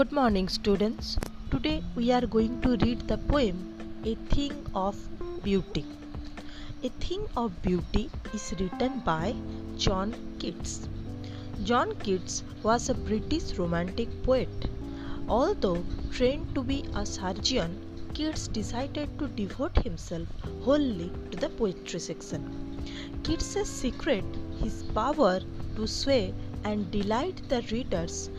Good morning, students. Today we are going to read the poem A Thing of Beauty. A Thing of Beauty is written by John Keats. John Keats was a British romantic poet. Although trained to be a surgeon, Keats decided to devote himself wholly to the poetry section. Keats's secret, his power to sway and delight the readers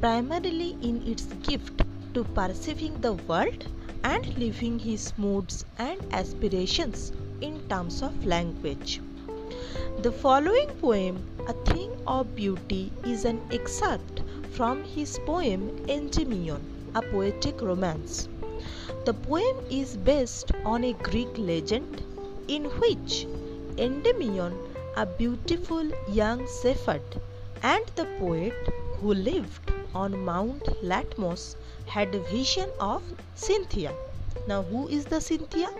primarily in its gift to perceiving the world and living his moods and aspirations in terms of language. The following poem, A Thing of Beauty, is an excerpt from his poem Endymion, a poetic romance. The poem is based on a Greek legend in which Endymion, a beautiful young shepherd, and the poet who lived on Mount Latmos had a vision of Cynthia. Now, who is the Cynthia?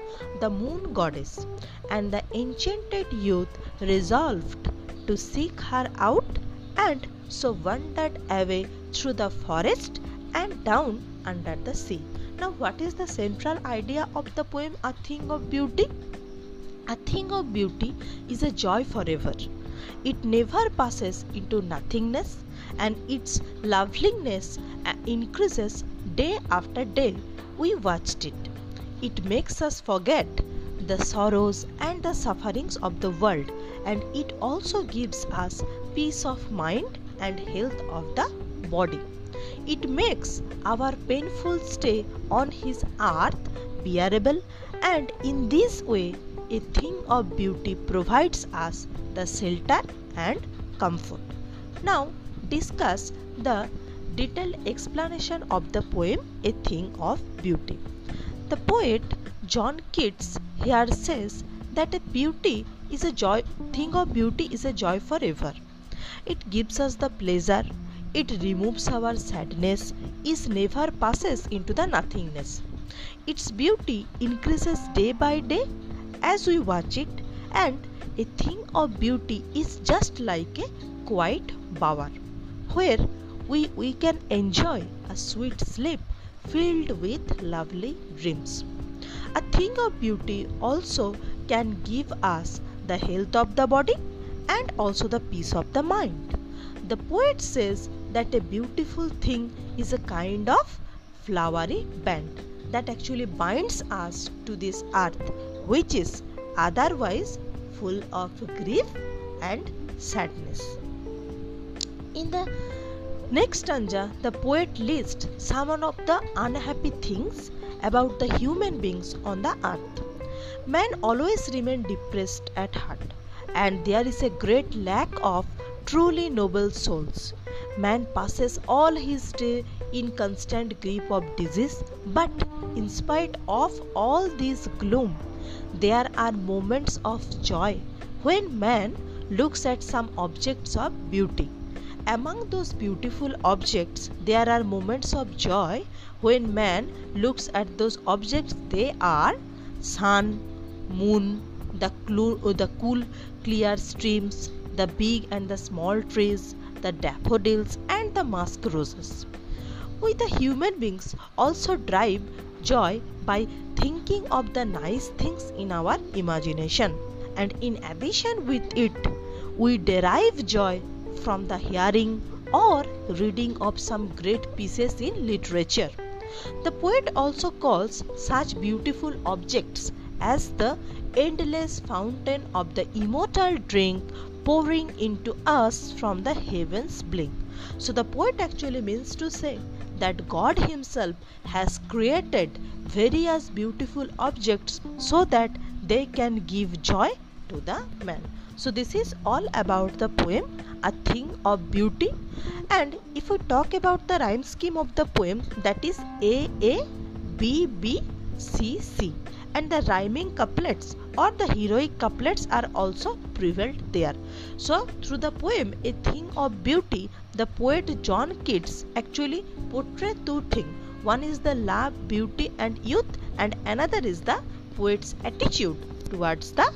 The moon goddess. And the enchanted youth resolved to seek her out and so wandered away through the forest and down under the sea. Now, what is the central idea of the poem A Thing of Beauty? A thing of beauty is a joy forever. It never passes into nothingness and its loveliness uh, increases day after day. We watched it. It makes us forget the sorrows and the sufferings of the world, and it also gives us peace of mind and health of the body. It makes our painful stay on his earth bearable, and in this way, a thing of beauty provides us the shelter and comfort. Now, discuss the detailed explanation of the poem A Thing of Beauty. The poet John Keats here says that a beauty is a joy thing of beauty is a joy forever. It gives us the pleasure, it removes our sadness, it never passes into the nothingness. Its beauty increases day by day as we watch it, and a thing of beauty is just like a quiet bower where we, we can enjoy a sweet sleep filled with lovely dreams. A thing of beauty also can give us the health of the body and also the peace of the mind. The poet says that a beautiful thing is a kind of flowery band that actually binds us to this earth, which is otherwise full of grief and sadness. In the next stanza, the poet lists some of the unhappy things about the human beings on the earth. Man always remain depressed at heart, and there is a great lack of truly noble souls. Man passes all his day in constant grip of disease, but in spite of all this gloom, there are moments of joy when man looks at some objects of beauty among those beautiful objects, there are moments of joy when man looks at those objects. They are sun, moon, the, cool, the cool, clear streams, the big and the small trees, the daffodils, and the musk roses. We, the human beings, also drive joy by thinking of the nice things in our imagination, and in addition with it, we derive joy from the hearing or reading of some great pieces in literature. The poet also calls such beautiful objects as the endless fountain of the immortal drink pouring into us from the heavens blink. So the poet actually means to say that God Himself has created various beautiful objects so that they can give joy to the man. So this is all about the poem A Thing of Beauty and if we talk about the rhyme scheme of the poem that is A A B B C C and the rhyming couplets or the heroic couplets are also prevalent there. So through the poem A Thing of Beauty the poet John Keats actually portrayed two things. One is the love, beauty and youth and another is the poet's attitude towards the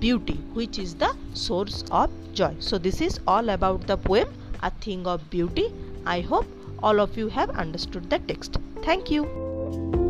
beauty which is the source of joy so this is all about the poem a thing of beauty i hope all of you have understood the text. Thank you.